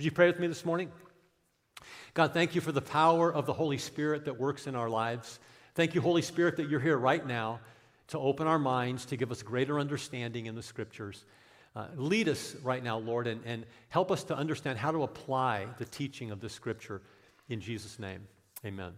Would you pray with me this morning? God, thank you for the power of the Holy Spirit that works in our lives. Thank you, Holy Spirit, that you're here right now to open our minds, to give us greater understanding in the scriptures. Uh, lead us right now, Lord, and, and help us to understand how to apply the teaching of this scripture in Jesus' name. Amen.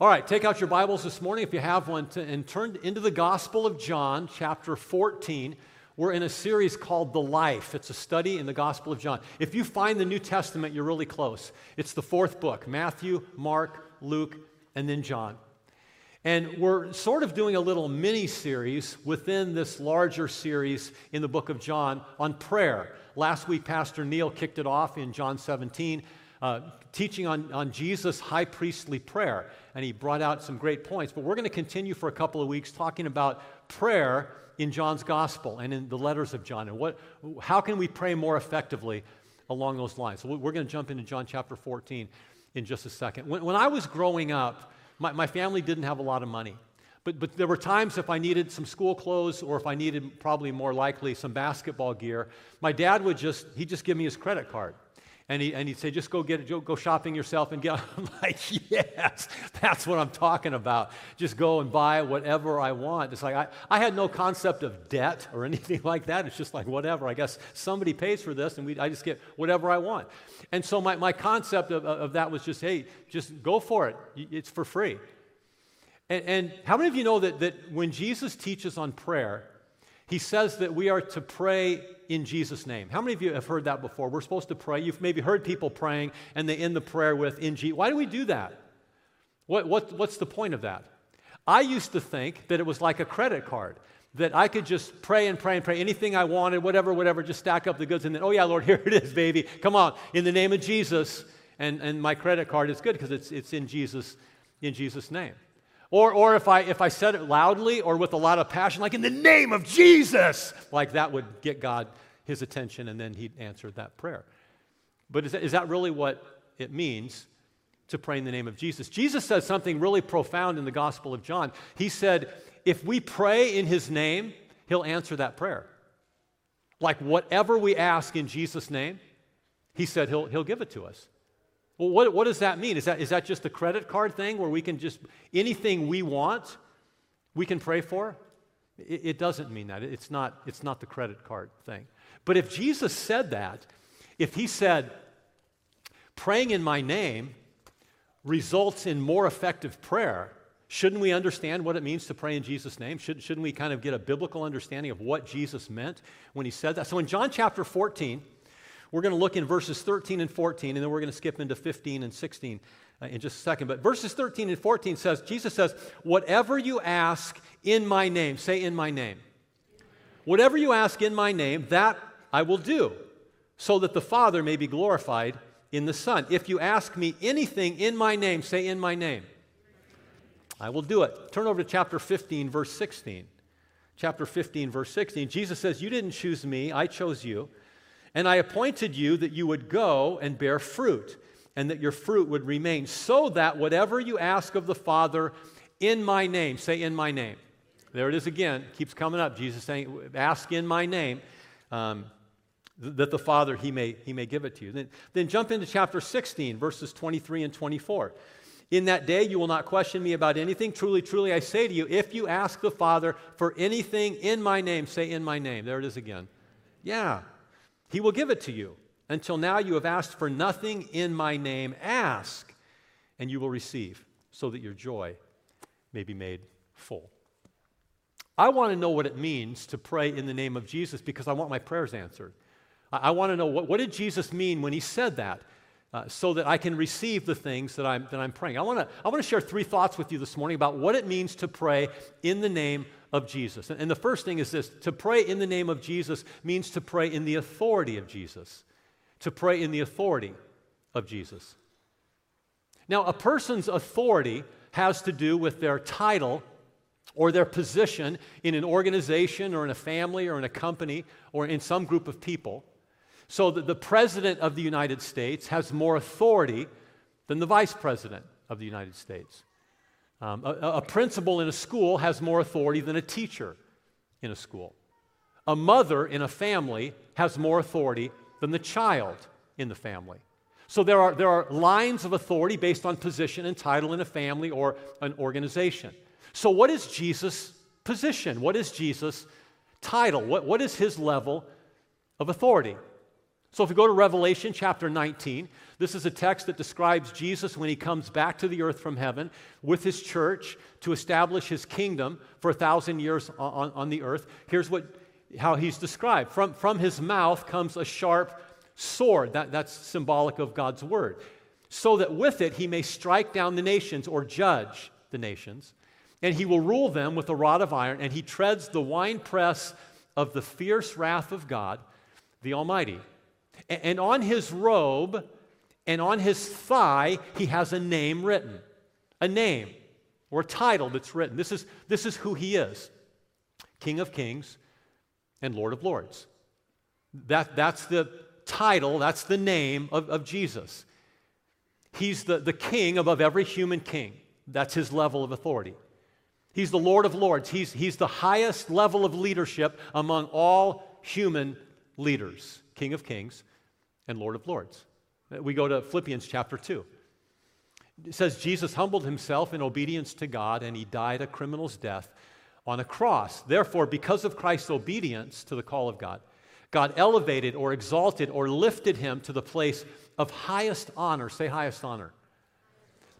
All right, take out your Bibles this morning if you have one to, and turn into the Gospel of John, chapter 14. We're in a series called The Life. It's a study in the Gospel of John. If you find the New Testament, you're really close. It's the fourth book Matthew, Mark, Luke, and then John. And we're sort of doing a little mini series within this larger series in the book of John on prayer. Last week, Pastor Neil kicked it off in John 17, uh, teaching on, on Jesus' high priestly prayer. And he brought out some great points. But we're going to continue for a couple of weeks talking about prayer in John's gospel and in the letters of John. And what, how can we pray more effectively along those lines? So we're going to jump into John chapter 14 in just a second. When, when I was growing up, my, my family didn't have a lot of money. But, but there were times if I needed some school clothes or if I needed, probably more likely, some basketball gear, my dad would just, he'd just give me his credit card. And, he, and he'd say, just go get it, go shopping yourself and get I'm like, yes, that's what I'm talking about. Just go and buy whatever I want. It's like, I, I had no concept of debt or anything like that. It's just like, whatever. I guess somebody pays for this and we, I just get whatever I want. And so my, my concept of, of that was just, hey, just go for it. It's for free. And, and how many of you know that, that when Jesus teaches on prayer, he says that we are to pray in Jesus' name. How many of you have heard that before? We're supposed to pray. You've maybe heard people praying and they end the prayer with in Jesus. Why do we do that? What, what, what's the point of that? I used to think that it was like a credit card, that I could just pray and pray and pray anything I wanted, whatever, whatever, just stack up the goods and then, oh yeah, Lord, here it is, baby. Come on, in the name of Jesus. And, and my credit card is good because it's, it's in Jesus, in Jesus' name. Or, or if, I, if I said it loudly or with a lot of passion, like in the name of Jesus, like that would get God his attention and then he'd answer that prayer. But is that, is that really what it means to pray in the name of Jesus? Jesus says something really profound in the Gospel of John. He said, if we pray in his name, he'll answer that prayer. Like whatever we ask in Jesus' name, he said he'll, he'll give it to us. Well, what, what does that mean? Is that, is that just the credit card thing where we can just, anything we want, we can pray for? It, it doesn't mean that. It's not, it's not the credit card thing. But if Jesus said that, if he said, praying in my name results in more effective prayer, shouldn't we understand what it means to pray in Jesus' name? Should, shouldn't we kind of get a biblical understanding of what Jesus meant when he said that? So in John chapter 14, we're going to look in verses 13 and 14, and then we're going to skip into 15 and 16 uh, in just a second. But verses 13 and 14 says, Jesus says, Whatever you ask in my name, say in my name. Whatever you ask in my name, that I will do, so that the Father may be glorified in the Son. If you ask me anything in my name, say in my name. I will do it. Turn over to chapter 15, verse 16. Chapter 15, verse 16. Jesus says, You didn't choose me, I chose you. And I appointed you that you would go and bear fruit, and that your fruit would remain, so that whatever you ask of the Father in my name, say in my name. There it is again, keeps coming up. Jesus saying, Ask in my name. Um, that the Father he may, he may give it to you. Then, then jump into chapter 16, verses 23 and 24. In that day you will not question me about anything. Truly, truly, I say to you, if you ask the Father for anything in my name, say in my name. There it is again. Yeah, he will give it to you. Until now, you have asked for nothing in my name. Ask, and you will receive, so that your joy may be made full. I want to know what it means to pray in the name of Jesus because I want my prayers answered. I, want to know what, what did Jesus mean when he said that uh, so that I can receive the things that I'm, that I'm praying. I want to I want to share three thoughts with you this morning about what it means to pray in the name of Jesus. And the first thing is this to pray in the name of Jesus means to pray in the authority of Jesus. To pray in the authority of Jesus. Now, a person's authority has to do with their title or their position in an organization or in a family or in a company or in some group of people. So that the president of the United States has more authority than the vice president of the United States. Um, a, a principal in a school has more authority than a teacher in a school. A mother in a family has more authority than the child in the family. So there are, there are lines of authority based on position and title in a family or an organization. So, what is Jesus' position? What is Jesus' title? What, what is his level of authority? So, if we go to Revelation chapter 19, this is a text that describes Jesus when he comes back to the earth from heaven with his church to establish his kingdom for a thousand years on, on the earth. Here's what, how he's described from, from his mouth comes a sharp sword. That, that's symbolic of God's word. So that with it he may strike down the nations or judge the nations. And he will rule them with a rod of iron, and he treads the winepress of the fierce wrath of God, the Almighty. And on his robe and on his thigh, he has a name written, a name or a title that's written. This is, this is who he is King of Kings and Lord of Lords. That, that's the title, that's the name of, of Jesus. He's the, the king above every human king. That's his level of authority. He's the Lord of Lords. He's, he's the highest level of leadership among all human leaders, King of Kings and Lord of Lords. Uh, we go to Philippians chapter 2. It says, Jesus humbled himself in obedience to God, and he died a criminal's death on a cross. Therefore, because of Christ's obedience to the call of God, God elevated or exalted or lifted him to the place of highest honor. Say highest honor.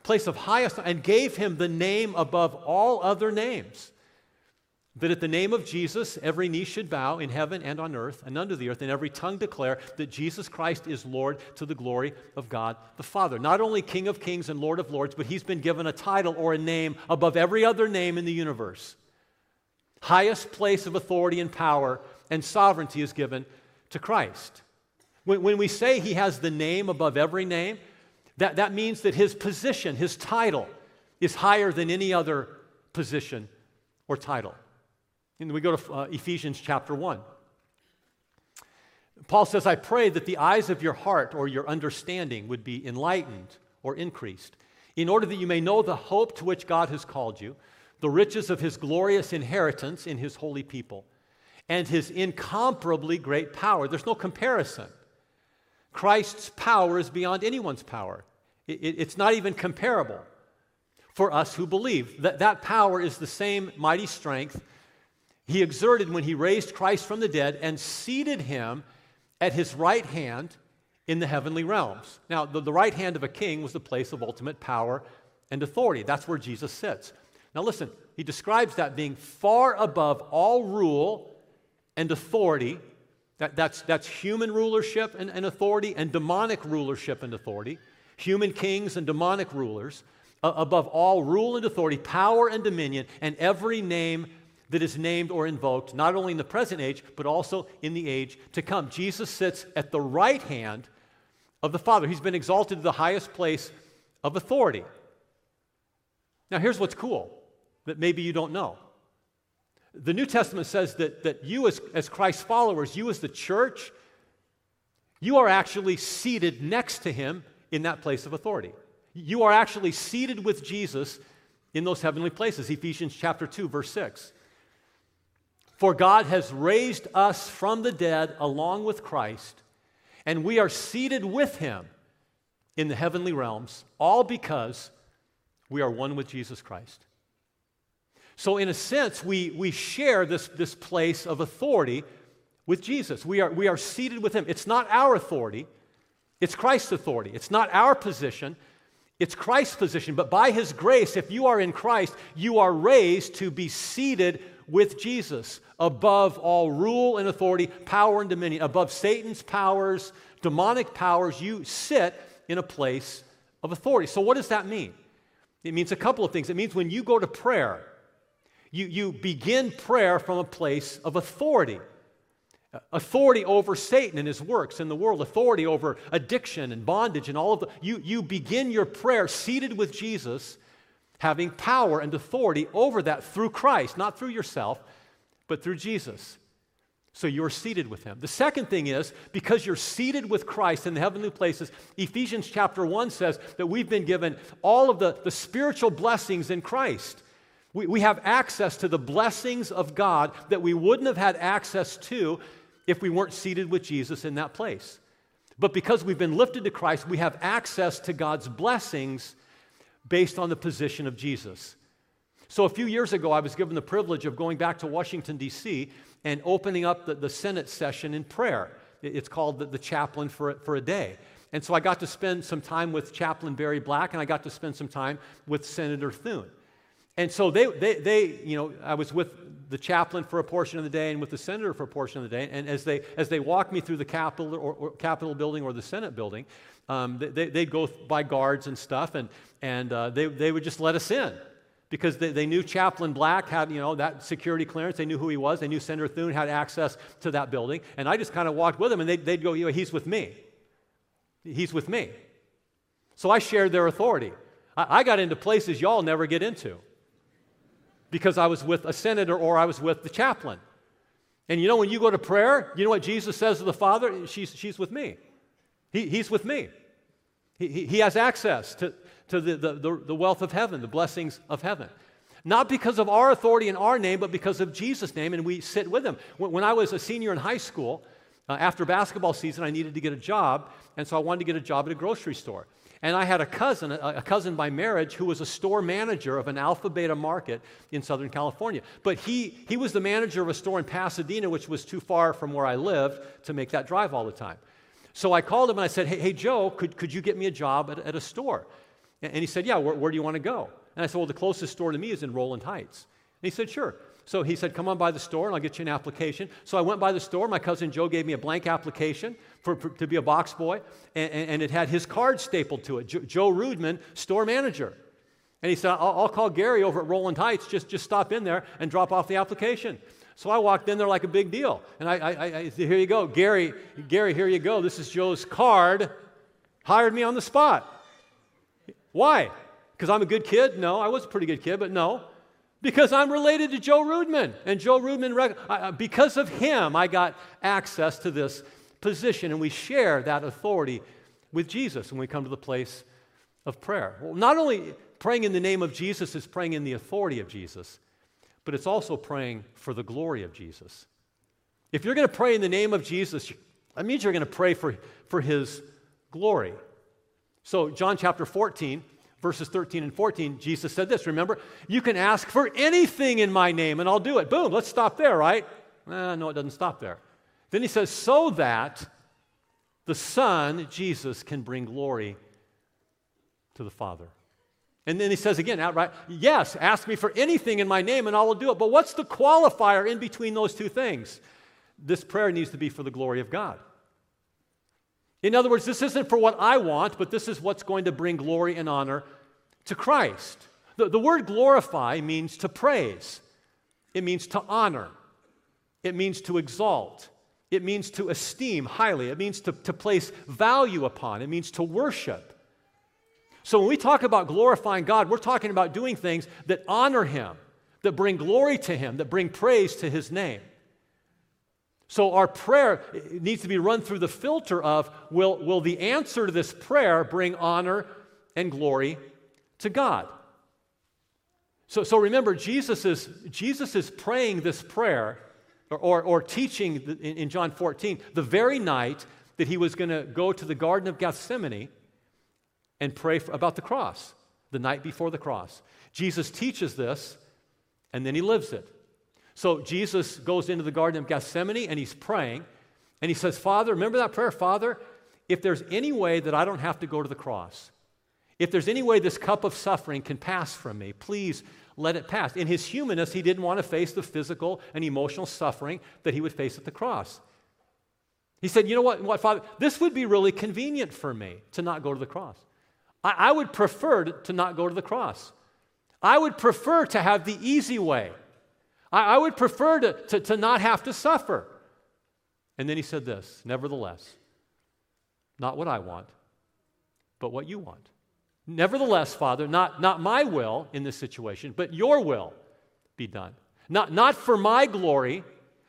Place of highest and gave him the name above all other names. That at the name of Jesus, every knee should bow in heaven and on earth and under the earth, and every tongue declare that Jesus Christ is Lord to the glory of God the Father. Not only King of kings and Lord of lords, but he's been given a title or a name above every other name in the universe. Highest place of authority and power and sovereignty is given to Christ. When, when we say he has the name above every name, that, that means that his position, his title, is higher than any other position or title. And we go to uh, Ephesians chapter 1. Paul says, I pray that the eyes of your heart or your understanding would be enlightened or increased, in order that you may know the hope to which God has called you, the riches of his glorious inheritance in his holy people and his incomparably great power. There's no comparison. Christ's power is beyond anyone's power, it, it, it's not even comparable for us who believe. That, that power is the same mighty strength he exerted when he raised Christ from the dead and seated him at his right hand in the heavenly realms. Now, the, the right hand of a king was the place of ultimate power and authority. That's where Jesus sits. Now, listen, he describes that being far above all rule and authority. That, that's, that's human rulership and, and authority and demonic rulership and authority. Human kings and demonic rulers. Uh, above all rule and authority, power and dominion, and every name that is named or invoked, not only in the present age, but also in the age to come. Jesus sits at the right hand of the Father. He's been exalted to the highest place of authority. Now, here's what's cool that maybe you don't know the New Testament says that, that you, as, as Christ's followers, you as the church, you are actually seated next to him in that place of authority. You are actually seated with Jesus in those heavenly places. Ephesians chapter 2, verse 6. For God has raised us from the dead along with Christ, and we are seated with him in the heavenly realms, all because we are one with Jesus Christ. So, in a sense, we, we share this, this place of authority with Jesus. We are, we are seated with Him. It's not our authority, it's Christ's authority. It's not our position, it's Christ's position. But by His grace, if you are in Christ, you are raised to be seated with Jesus above all rule and authority, power and dominion, above Satan's powers, demonic powers. You sit in a place of authority. So, what does that mean? It means a couple of things. It means when you go to prayer, you, you begin prayer from a place of authority authority over Satan and his works in the world, authority over addiction and bondage and all of the. You, you begin your prayer seated with Jesus, having power and authority over that through Christ, not through yourself, but through Jesus. So you're seated with him. The second thing is because you're seated with Christ in the heavenly places, Ephesians chapter 1 says that we've been given all of the, the spiritual blessings in Christ. We, we have access to the blessings of God that we wouldn't have had access to if we weren't seated with Jesus in that place. But because we've been lifted to Christ, we have access to God's blessings based on the position of Jesus. So a few years ago, I was given the privilege of going back to Washington, D.C., and opening up the, the Senate session in prayer. It's called the, the chaplain for, for a day. And so I got to spend some time with Chaplain Barry Black, and I got to spend some time with Senator Thune. And so they, they, they, you know, I was with the chaplain for a portion of the day and with the senator for a portion of the day. And as they, as they walked me through the Capitol, or, or Capitol building or the Senate building, um, they, they'd go by guards and stuff, and, and uh, they, they would just let us in because they, they knew Chaplain Black had, you know, that security clearance. They knew who he was. They knew Senator Thune had access to that building. And I just kind of walked with him, and they'd, they'd go, you know, he's with me. He's with me. So I shared their authority. I, I got into places y'all never get into because I was with a senator or I was with the chaplain. And you know, when you go to prayer, you know what Jesus says to the Father? She's, she's with me. He, he's with me. He, he, he has access to, to the, the, the wealth of heaven, the blessings of heaven. Not because of our authority in our name, but because of Jesus' name, and we sit with him. When, when I was a senior in high school, uh, after basketball season, I needed to get a job, and so I wanted to get a job at a grocery store. And I had a cousin, a, cousin by marriage, who was a store manager of an Alpha Beta market in Southern California. But he, he was the manager of a store in Pasadena, which was too far from where I lived to make that drive all the time. So I called him and I said, Hey, hey Joe, could, could you get me a job at, at a store? And he said, Yeah, where, where do you want to go? And I said, Well, the closest store to me is in Rowland Heights. And he said, Sure. So he said, Come on by the store and I'll get you an application. So I went by the store. My cousin Joe gave me a blank application for, for to be a box boy, and, and, it had his card stapled to it Joe Rudman, store manager. And he said, I'll, I'll, call Gary over at Rowland Heights, just, just stop in there and drop off the application. So I walked in there like a big deal. And I, I, I here you go, Gary, Gary, here you go. This is Joe's card. Hired me on the spot. Why? Because I'm a good kid? No, I was a pretty good kid, but no. Because I'm related to Joe Rudman. And Joe Rudman, because of him, I got access to this position, and we share that authority with Jesus when we come to the place of prayer. Well, not only praying in the name of Jesus is praying in the authority of Jesus, but it's also praying for the glory of Jesus. If you're going to pray in the name of Jesus, that means you're going to pray for, for his glory. So, John chapter 14, verses 13 and 14, Jesus said this Remember, you can ask for anything in my name and I'll do it. Boom, let's stop there, right? Eh, no, it doesn't stop there. Then he says, So that the Son, Jesus, can bring glory to the Father. And then he says again, outright, Yes, ask me for anything in my name and I will do it. But what's the qualifier in between those two things? This prayer needs to be for the glory of God. In other words, this isn't for what I want, but this is what's going to bring glory and honor to Christ. The, the word glorify means to praise, it means to honor, it means to exalt, it means to esteem highly, it means to, to place value upon, it means to worship. So when we talk about glorifying God, we're talking about doing things that honor Him, that bring glory to Him, that bring praise to His name. So our prayer needs to be run through the filter of will, will the answer to this prayer bring honor and glory to God. So, so remember, Jesus is, Jesus is praying this prayer or, or, or teaching in, in John 14 the very night that he was going to go to the Garden of Gethsemane and pray for, about the cross, the night before the cross. Jesus teaches this and then he lives it. So Jesus goes into the Garden of Gethsemane and he's praying and he says, Father, remember that prayer? Father, if there's any way that I don't have to go to the cross, if there's any way this cup of suffering can pass from me, please let it pass. In his humanness, he didn't want to face the physical and emotional suffering that he would face at the cross. He said, You know what, what Father? This would be really convenient for me to not go to the cross. I, I would prefer to, not go to the cross. I would prefer to have the easy way. I, I would prefer to, to, to not have to suffer. And then he said this Nevertheless, not what I want, but what you want. Nevertheless, Father, not, not my will in this situation, but your will be done. Not, not for my glory,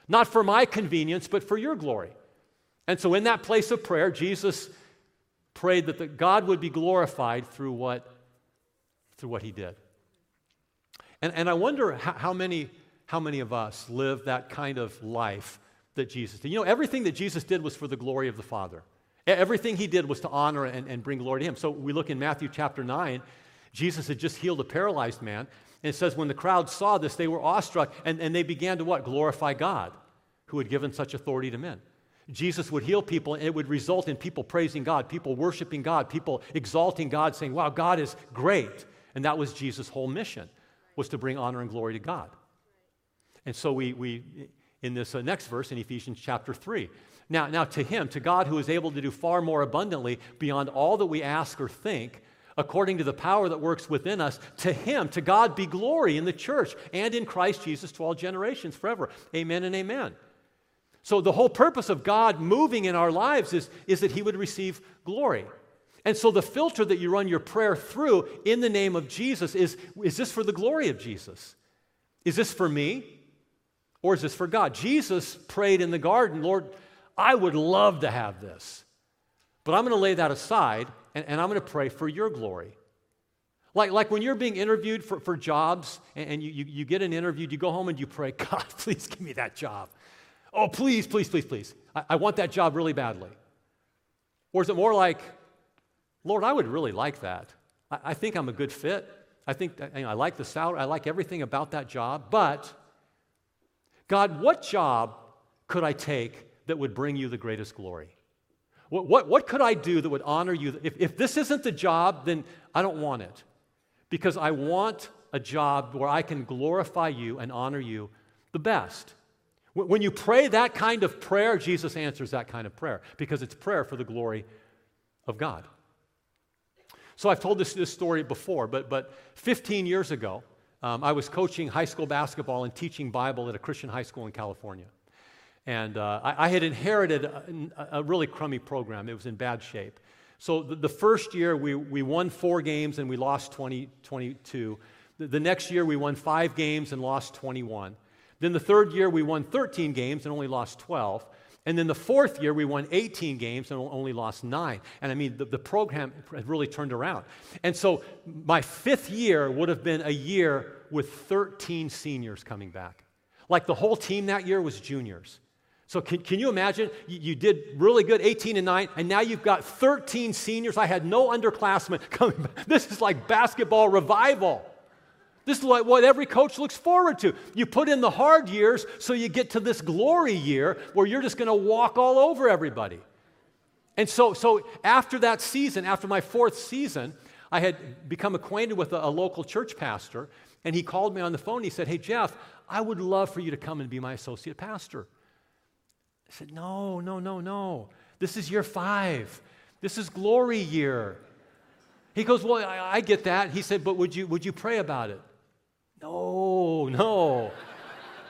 not for my convenience, but for your glory. And so, in that place of prayer, Jesus prayed that the, God would be glorified through what, through what he did. And, and I wonder how, how, many, how many of us live that kind of life that Jesus did. You know, everything that Jesus did was for the glory of the Father. Everything he did was to honor and, and bring glory to him. So we look in Matthew chapter 9, Jesus had just healed a paralyzed man. And it says, when the crowd saw this, they were awestruck and, and they began to what? Glorify God, who had given such authority to men. Jesus would heal people, and it would result in people praising God, people worshiping God, people exalting God, saying, Wow, God is great. And that was Jesus' whole mission, was to bring honor and glory to God. And so we, we in this uh, next verse in Ephesians chapter 3. Now, now, to him, to God who is able to do far more abundantly beyond all that we ask or think, according to the power that works within us, to him, to God be glory in the church and in Christ Jesus to all generations forever. Amen and amen. So, the whole purpose of God moving in our lives is, is that he would receive glory. And so, the filter that you run your prayer through in the name of Jesus is is this for the glory of Jesus? Is this for me? Or is this for God? Jesus prayed in the garden, Lord, I would love to have this, but I'm going to lay that aside and, and I'm going to pray for your glory. Like, like when you're being interviewed for, for jobs and, and you, you, you get an interview, you go home and you pray, God, please give me that job. Oh, please, please, please, please. I, I want that job really badly. Or is it more like, Lord, I would really like that. I, I think I'm a good fit. I think you know, I like the salary. I like everything about that job. But, God, what job could I take that would bring you the greatest glory? What, what, what could I do that would honor you? If, if this isn't the job, then I don't want it. Because I want a job where I can glorify you and honor you the best. When you pray that kind of prayer, Jesus answers that kind of prayer because it's prayer for the glory of God. So I've told this, this story before, but, but 15 years ago, um, I was coaching high school basketball and teaching Bible at a Christian high school in California. And uh, I, I, had inherited a, a, really crummy program. It was in bad shape. So the, the, first year, we, we won four games and we lost 20, 22. The, the next year, we won five games and lost 21. Then the third year, we won 13 games and only lost 12. And then the fourth year, we won 18 games and only lost nine. And I mean, the, the program had really turned around. And so my fifth year would have been a year with 13 seniors coming back. Like the whole team that year was juniors. So, can, can you imagine? You, you, did really good, 18 and 9, and now you've got 13 seniors. I had no underclassmen coming back. This is like basketball revival. This is like what every coach looks forward to. You put in the hard years so you get to this glory year where you're just going to walk all over everybody. And so, so after that season, after my fourth season, I had become acquainted with a, a local church pastor, and he called me on the phone. And He said, Hey, Jeff, I would love for you to come and be my associate pastor. I said, No, no, no, no. This is year five. This is glory year. He goes, Well, I, I get that. He said, But would you, would you pray about it? No, no,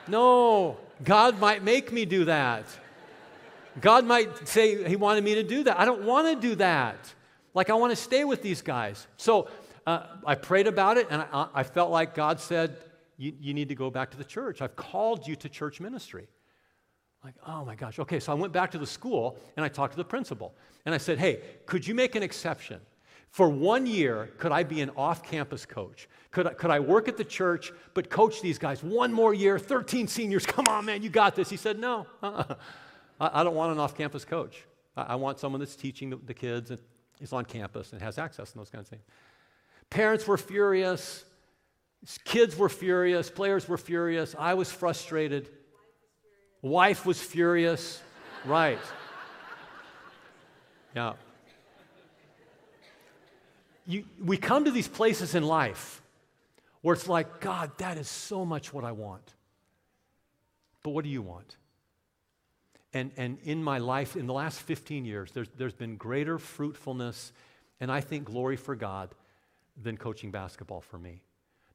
no. God might make me do that. God might say He wanted me to do that. I don't want to do that. Like, I want to stay with these guys. So uh, I prayed about it, and I, I felt like God said, you, you need to go back to the church. I've called you to church ministry. Like, oh my gosh. Okay, so I went back to the school and I talked to the principal. And I said, hey, could you make an exception? For one year, could I be an off campus coach? Could I, could I work at the church but coach these guys one more year, 13 seniors? Come on, man, you got this. He said, no, uh-uh. I, I, don't want an off campus coach. I, I, want someone that's teaching the, the kids and is on campus and has access and those kinds of things. Parents were furious. Kids were furious. Players were furious. I was frustrated. Wife was furious. right. Yeah. You, we come to these places in life where it's like, God, that is so much what I want. But what do you want? And, and in my life, in the last 15 years, there's, there's been greater fruitfulness and I think glory for God than coaching basketball for me.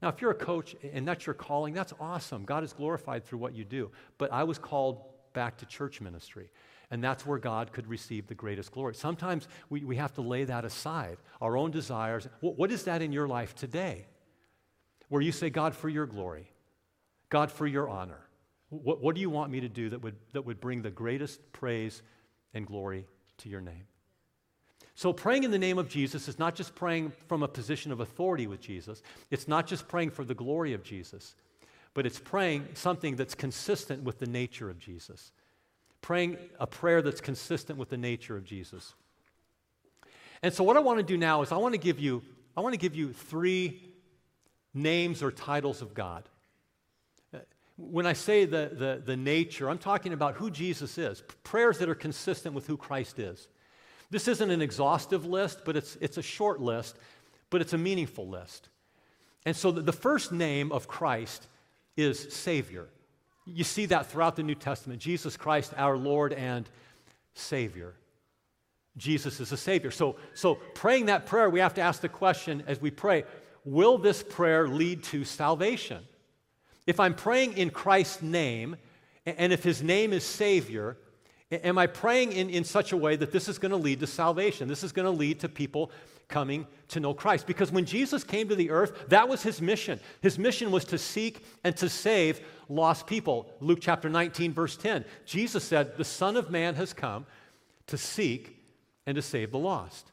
Now, if you're a coach and that's your calling, that's awesome. God is glorified through what you do. But I was called back to church ministry. And that's where God could receive the greatest glory. Sometimes we, we have to lay that aside, our own desires. What, what is that in your life today? Where you say, God, for your glory, God, for your honor. What, what do you want me to do that would, that would bring the greatest praise and glory to your name? So, praying in the name of Jesus is not just praying from a position of authority with Jesus, it's not just praying for the glory of Jesus, but it's praying something that's consistent with the nature of Jesus. Praying a prayer that's consistent with the nature of Jesus. And so what I want to do now is I want to give you I want to give you three names or titles of God. When I say the, the, the nature, I'm talking about who Jesus is, prayers that are consistent with who Christ is. This isn't an exhaustive list, but it's, it's a short list, but it's a meaningful list. And so the, first name of Christ is Savior. You see that throughout the New Testament Jesus Christ, our Lord and Savior. Jesus is a Savior. So, so praying that prayer, we have to ask the question as we pray will this prayer lead to salvation? If I'm praying in Christ's name, and if his name is Savior, am I praying in, in such a way that this is going to lead to salvation? This is going to lead to people coming to know Christ. Because when Jesus came to the earth, that was his mission. His mission was to seek and to save lost people. Luke chapter 19, verse 10. Jesus said, The Son of Man has come to seek and to save the lost.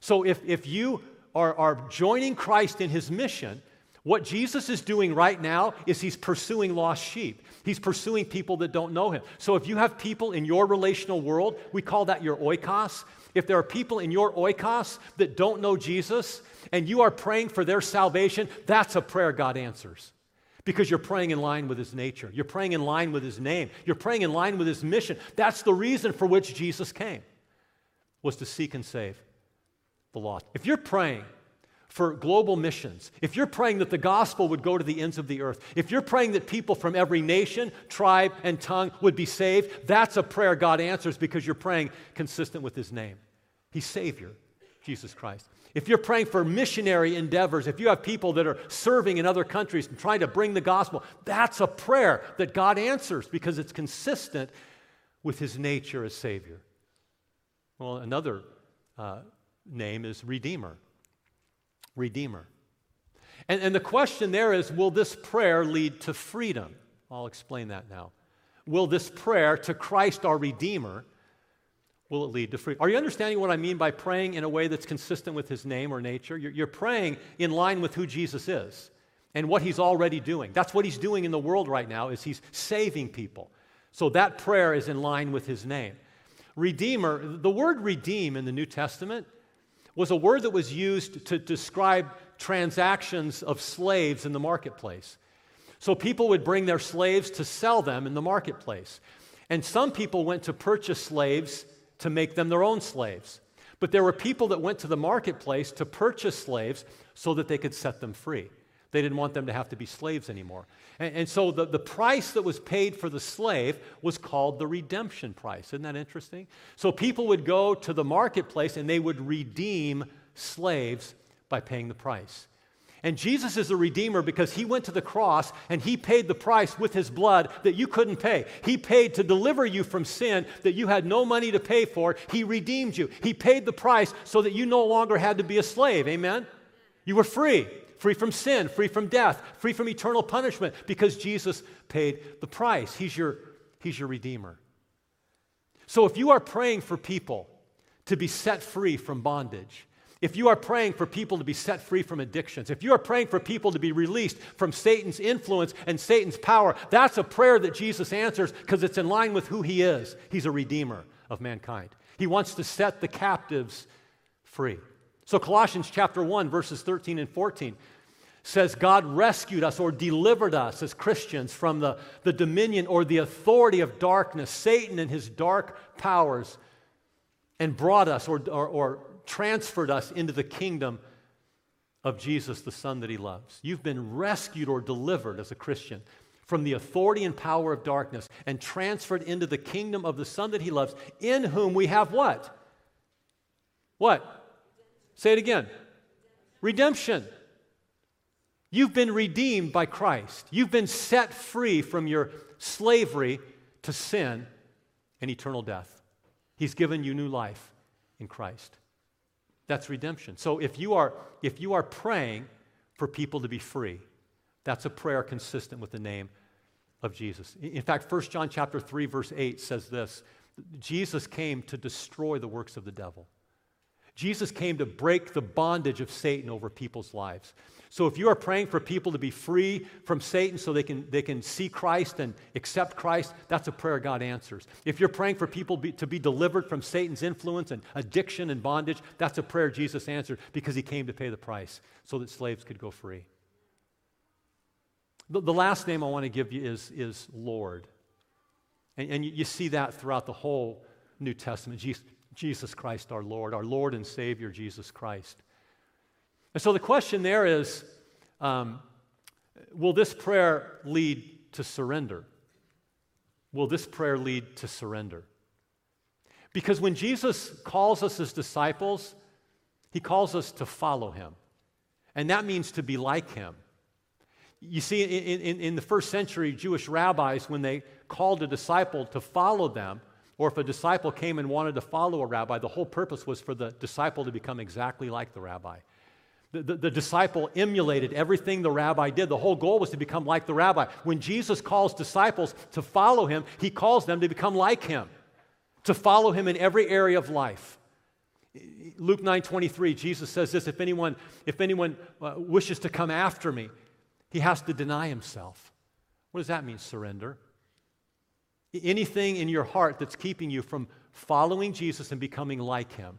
So if, if you are, are joining Christ in his mission, what Jesus is doing right now is he's pursuing lost sheep. He's pursuing people that don't know him. So if you have people in your relational world, we call that your oikos. If there are people in your oikos that don't know Jesus and you are praying for their salvation, that's a prayer God answers. Because you're praying in line with his nature. You're praying in line with his name. You're praying in line with his mission. That's the reason for which Jesus came, was to seek and save the lost. If you're praying for global missions, if you're praying that the gospel would go to the ends of the earth, if you're praying that people from every nation, tribe, and tongue would be saved, that's a prayer God answers because you're praying consistent with His name. He's Savior, Jesus Christ. If you're praying for missionary endeavors, if you have people that are serving in other countries and trying to bring the gospel, that's a prayer that God answers because it's consistent with His nature as Savior. Well, another uh, name is Redeemer. Redeemer. And, and the question there is will this prayer lead to freedom? I'll explain that now. Will this prayer to Christ our Redeemer, will it lead to freedom? Are you understanding what I mean by praying in a way that's consistent with his name or nature? You're, you're praying in line with who Jesus is and what he's already doing. That's what he's doing in the world right now is he's saving people. So that prayer is in line with his name. Redeemer, the word redeem in the New Testament was a word that was used to describe transactions of slaves in the marketplace. So people would bring their slaves to sell them in the marketplace. And some people went to purchase slaves to make them their own slaves. But there were people that went to the marketplace to purchase slaves so that they could set them free. They didn't want them to have to be slaves anymore. And, and, so the, the price that was paid for the slave was called the redemption price. Isn't that interesting? So people would go to the marketplace and they would redeem slaves by paying the price. And Jesus is a redeemer because he went to the cross and he paid the price with his blood that you couldn't pay. He paid to deliver you from sin that you had no money to pay for. He redeemed you. He paid the price so that you no longer had to be a slave. Amen? You were free free from sin, free from death, free from eternal punishment because Jesus paid the price. He's your, he's your Redeemer. So if you are praying for people to be set free from bondage, if you are praying for people to be set free from addictions, if you are praying for people to be released from Satan's influence and Satan's power, that's a prayer that Jesus answers because it's in line with who he is. He's a redeemer of mankind. He wants to set the captives free. So, Colossians chapter 1, verses 13 and 14 says God rescued us or delivered us as Christians from the, the dominion or the authority of darkness, Satan and his dark powers, and brought us or, or, or transferred us into the kingdom of Jesus, the Son that he loves. You've been rescued or delivered as a Christian from the authority and power of darkness and transferred into the kingdom of the Son that he loves, in whom we have what? What? Say it again redemption. You've been redeemed by Christ. You've been set free from your slavery to sin and eternal death. He's given you new life in Christ. That's redemption. So if you are if you are praying for people to be free, that's a prayer consistent with the name of Jesus. In fact, 1 John chapter 3 verse 8 says this, Jesus came to destroy the works of the devil. Jesus came to break the bondage of Satan over people's lives. So if you are praying for people to be free from Satan so they can, they can see Christ and accept Christ, that's a prayer God answers. If you're praying for people be, to be delivered from Satan's influence and addiction and bondage, that's a prayer Jesus answered because he came to pay the price so that slaves could go free. The, the last name I want to give you is, is Lord. And, and you, you see that throughout the whole New Testament. Jesus, Jesus Christ, our Lord, our Lord and Savior, Jesus Christ. And so the question there is um, will this prayer lead to surrender? Will this prayer lead to surrender? Because when Jesus calls us as disciples, he calls us to follow him. And that means to be like him. You see, in, in, in, the first century, Jewish rabbis, when they called a disciple to follow them, or if a disciple came and wanted to follow a rabbi, the whole purpose was for the disciple to become exactly like the rabbi. The, the, the, disciple emulated everything the rabbi did. The whole goal was to become like the rabbi. When Jesus calls disciples to follow him, he calls them to become like him, to follow him in every area of life. Luke 9:23, Jesus says this, if anyone, if anyone uh, wishes to come after me, he has to deny himself. What does that mean, surrender? Anything in your heart that's keeping you from following Jesus and becoming like him,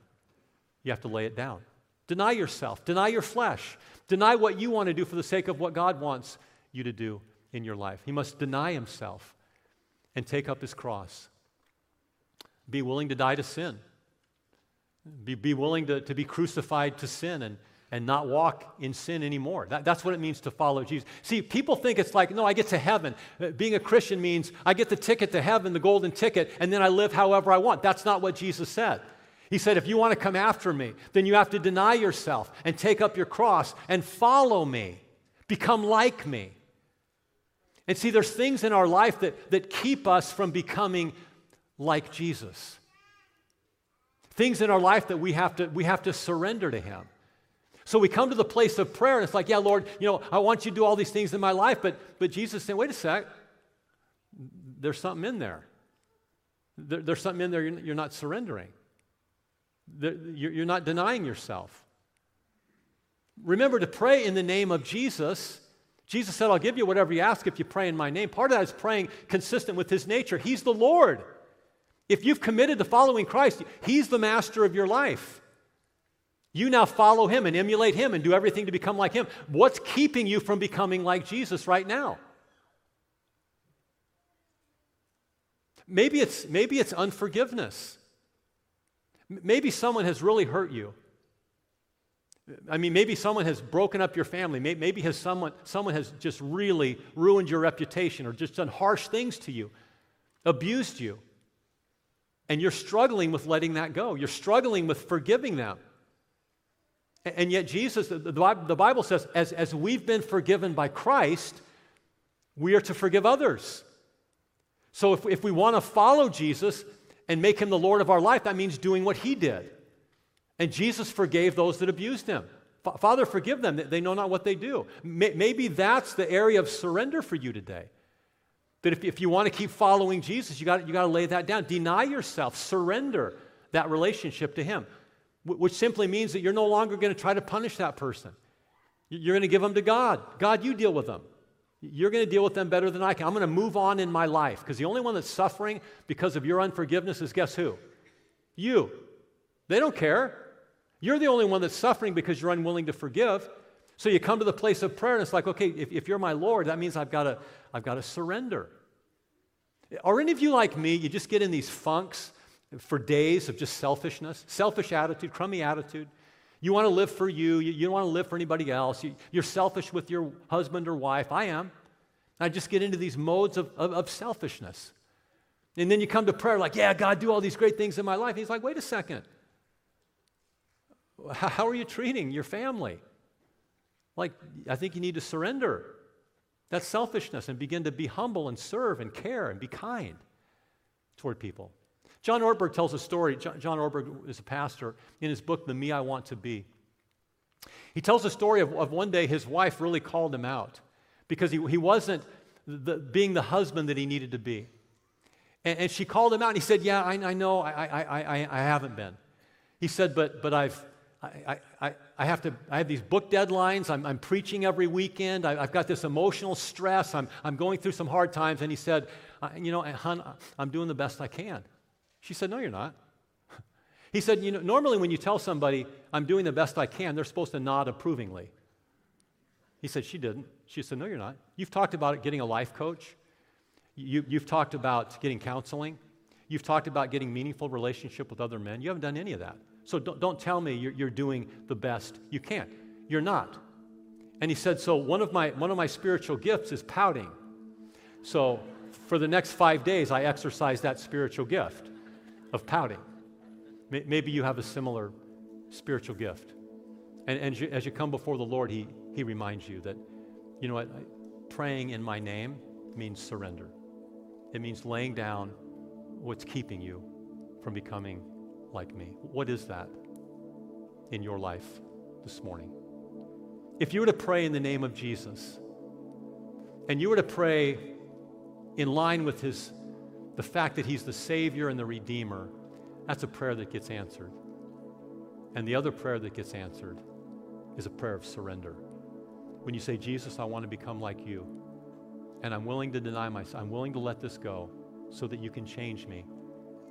you have to lay it down. Deny yourself, deny your flesh, deny what you want to do for the sake of what God wants you to do in your life. He must deny himself and take up his cross. Be willing to die to sin. Be, be willing to, to be crucified to sin and, and not walk in sin anymore. That, that's what it means to follow Jesus. See, people think it's like, no, I get to heaven. Uh, being a Christian means I get the ticket to heaven, the golden ticket, and then I live however I want. That's not what Jesus said. He said, If you want to come after me, then you have to deny yourself and take up your cross and follow me, become like me. And see, there's things in our life that, that keep us from becoming like Jesus. Things in our life that we have to, we have to surrender to Him. So we come to the place of prayer, and it's like, yeah, Lord, you know, I want you to do all these things in my life, but, but Jesus saying, wait a sec, there's something in there. there there's something in there you're, you're not surrendering. You're not denying yourself. Remember to pray in the name of Jesus. Jesus said, I'll give you whatever you ask if you pray in my name. Part of that is praying consistent with his nature. He's the Lord. If you've committed to following Christ, he's the master of your life. You now follow him and emulate him and do everything to become like him. What's keeping you from becoming like Jesus right now? Maybe it's, maybe it's unforgiveness. Maybe someone has really hurt you. I mean, maybe someone has broken up your family. Maybe has someone, someone has just really ruined your reputation or just done harsh things to you, abused you. And you're struggling with letting that go. You're struggling with forgiving them. And yet, Jesus, the Bible says, as, as we've been forgiven by Christ, we are to forgive others. So if, if we want to follow Jesus, and make him the Lord of our life, that means doing what he did. And Jesus forgave those that abused him. Father, forgive them. They know not what they do. Maybe that's the area of surrender for you today. That if, if you want to keep following Jesus, you got you to lay that down. Deny yourself, surrender that relationship to Him, which simply means that you're no longer going to try to punish that person. You're going to give them to God. God, you deal with them. You're going to deal with them better than I can. I'm going to move on in my life because the only one that's suffering because of your unforgiveness is guess who? You. They don't care. You're the only one that's suffering because you're unwilling to forgive. So you come to the place of prayer and it's like, okay, if, if you're my Lord, that means I've got to, I've got to surrender. Are any of you like me? You just get in these funks for days of just selfishness, selfish attitude, crummy attitude. You want to live for you. You, you don't want to live for anybody else. You, are selfish with your husband or wife. I am. I just get into these modes of, of, of selfishness. And then you come to prayer like, yeah, God, do all these great things in my life. he's like, wait a second. How are you treating your family? Like, I think you need to surrender. that selfishness and begin to be humble and serve and care and be kind toward people. John Ortberg tells a story. John Ortberg is a pastor in his book, The Me I Want to Be. He tells a story of, of one day his wife really called him out because he, he wasn't the, being the husband that he needed to be. And, and she called him out and he said, Yeah, I, I know, I, I, I, I haven't been. He said, but, but I've, I, I, I, have to, I have these book deadlines. I'm, I'm preaching every weekend. I, have got this emotional stress. I'm, I'm going through some hard times. And he said, You know, hon, I'm doing the best I can. She said, No, you're not. He said, You know, normally when you tell somebody, I'm doing the best I can, they're supposed to nod approvingly. He said, She didn't. She said, No, you're not. You've talked about getting a life coach, you, you've talked about getting counseling, you've talked about getting meaningful relationship with other men. You haven't done any of that. So don't, don't tell me you're, you're doing the best you can. You're not. And he said, So one of, my, one of my spiritual gifts is pouting. So for the next five days, I exercise that spiritual gift of pouting. Maybe you have a similar spiritual gift. And, and you, as you come before the Lord, he, he reminds you that, you know what, praying in my name means surrender. It means laying down what's keeping you from becoming like me? What is that in your life this morning? If you were to pray in the name of Jesus, and you were to pray in line with his, the fact that he's the Savior and the Redeemer, that's a prayer that gets answered. And the other prayer that gets answered is a prayer of surrender. When you say, Jesus, I want to become like you, and I'm willing to deny myself, I'm willing to let this go so that you can change me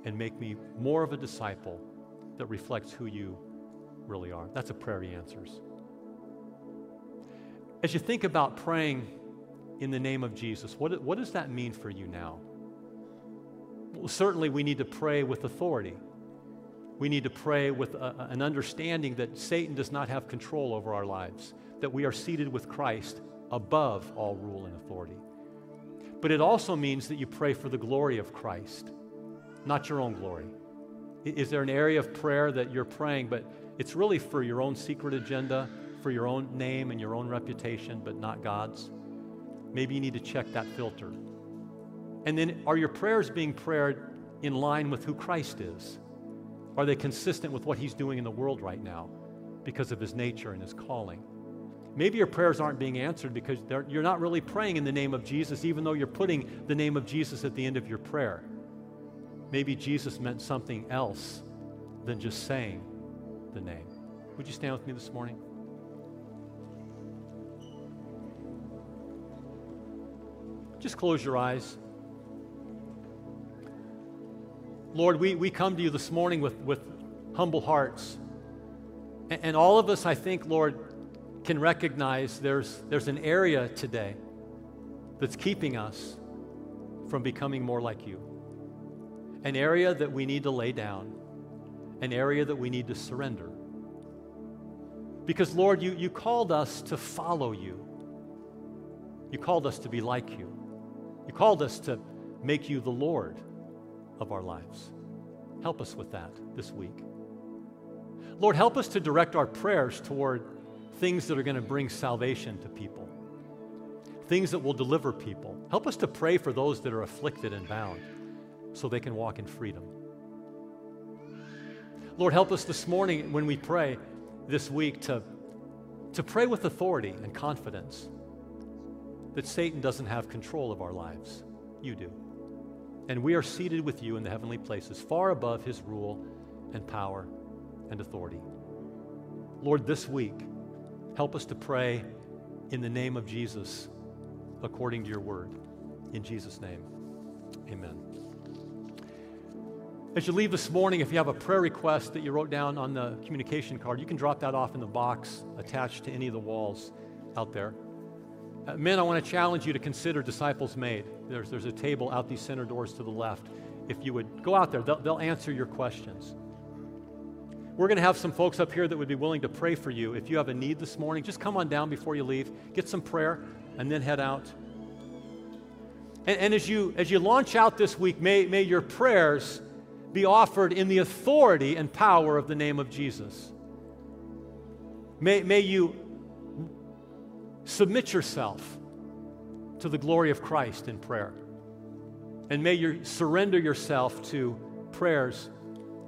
and make me more of a disciple that reflects who you really are. That's a prayer he answers. As you think about praying in the name of Jesus, what, what does that mean for you now? Certainly, we need to pray with authority. We need to pray with a, an understanding that Satan does not have control over our lives, that we are seated with Christ above all rule and authority. But it also means that you pray for the glory of Christ not your own glory? Is there an area of prayer that you're praying, but it's really for your own secret agenda, for your own name and your own reputation, but not God's? Maybe you need to check that filter. And then, are your prayers being prayed in line with who Christ is? Are they consistent with what He's doing in the world right now because of His nature and His calling? Maybe your prayers aren't being answered because you're not really praying in the name of Jesus, even though you're putting the name of Jesus at the end of your prayer maybe Jesus meant something else than just saying the name. Would you stand with me this morning? Just close your eyes. Lord, we, we come to you this morning with, with humble hearts. And, and all of us, I think, Lord, can recognize there's, there's an area today that's keeping us from becoming more like you an area that we need to lay down, an area that we need to surrender. Because, Lord, you, you called us to follow you. You called us to be like you. You called us to make you the Lord of our lives. Help us with that this week. Lord, help us to direct our prayers toward things that are going to bring salvation to people, things that will deliver people. Help us to pray for those that are afflicted and bound so they can walk in freedom. Lord, help us this morning when we pray this week to, to pray with authority and confidence that Satan doesn't have control of our lives. You do. And we are seated with you in the heavenly places, far above his rule and power and authority. Lord, this week, help us to pray in the name of Jesus according to your word. In Jesus' name, amen. As you leave this morning, if you have a prayer request that you wrote down on the communication card, you can drop that off in the box attached to any of the walls out there. Uh, men, I want to challenge you to consider Disciples Made. There's, there's a table out these center doors to the left. If you would go out there, they'll, they'll answer your questions. We're going to have some folks up here that would be willing to pray for you. If you have a need this morning, just come on down before you leave, get some prayer, and then head out. And, and as, you, as you launch out this week, may, may your prayers be offered in the authority and power of the name of Jesus. May, may you submit yourself to the glory of Christ in prayer. And may you surrender yourself to prayers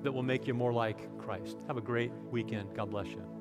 that will make you more like Christ. Have a great weekend. God bless you.